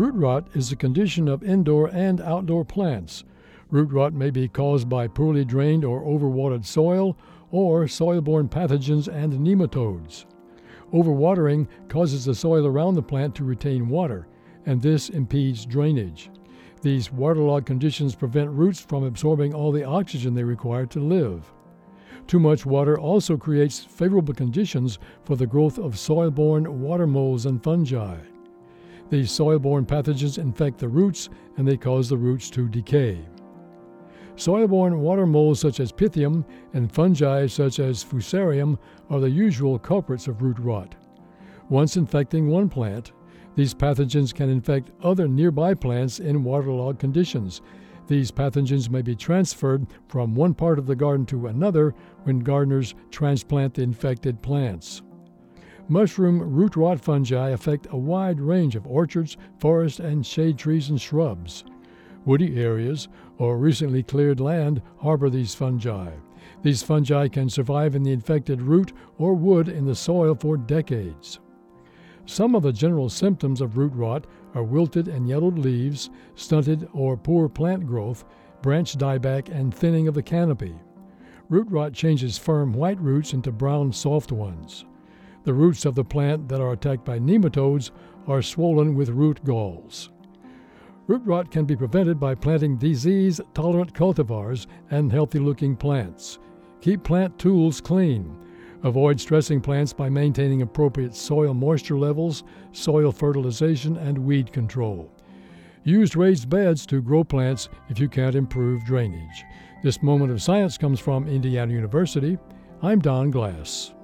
Root rot is a condition of indoor and outdoor plants. Root rot may be caused by poorly drained or overwatered soil or soil-borne pathogens and nematodes. Overwatering causes the soil around the plant to retain water, and this impedes drainage. These waterlogged conditions prevent roots from absorbing all the oxygen they require to live. Too much water also creates favorable conditions for the growth of soil-borne water molds and fungi. These soil-borne pathogens infect the roots and they cause the roots to decay. Soil-borne water molds such as Pythium and fungi such as Fusarium are the usual culprits of root rot. Once infecting one plant, these pathogens can infect other nearby plants in waterlogged conditions. These pathogens may be transferred from one part of the garden to another when gardeners transplant the infected plants. Mushroom root rot fungi affect a wide range of orchards, forests, and shade trees and shrubs. Woody areas or recently cleared land harbor these fungi. These fungi can survive in the infected root or wood in the soil for decades. Some of the general symptoms of root rot are wilted and yellowed leaves, stunted or poor plant growth, branch dieback, and thinning of the canopy. Root rot changes firm white roots into brown soft ones. The roots of the plant that are attacked by nematodes are swollen with root galls. Root rot can be prevented by planting disease tolerant cultivars and healthy looking plants. Keep plant tools clean. Avoid stressing plants by maintaining appropriate soil moisture levels, soil fertilization, and weed control. Use raised beds to grow plants if you can't improve drainage. This moment of science comes from Indiana University. I'm Don Glass.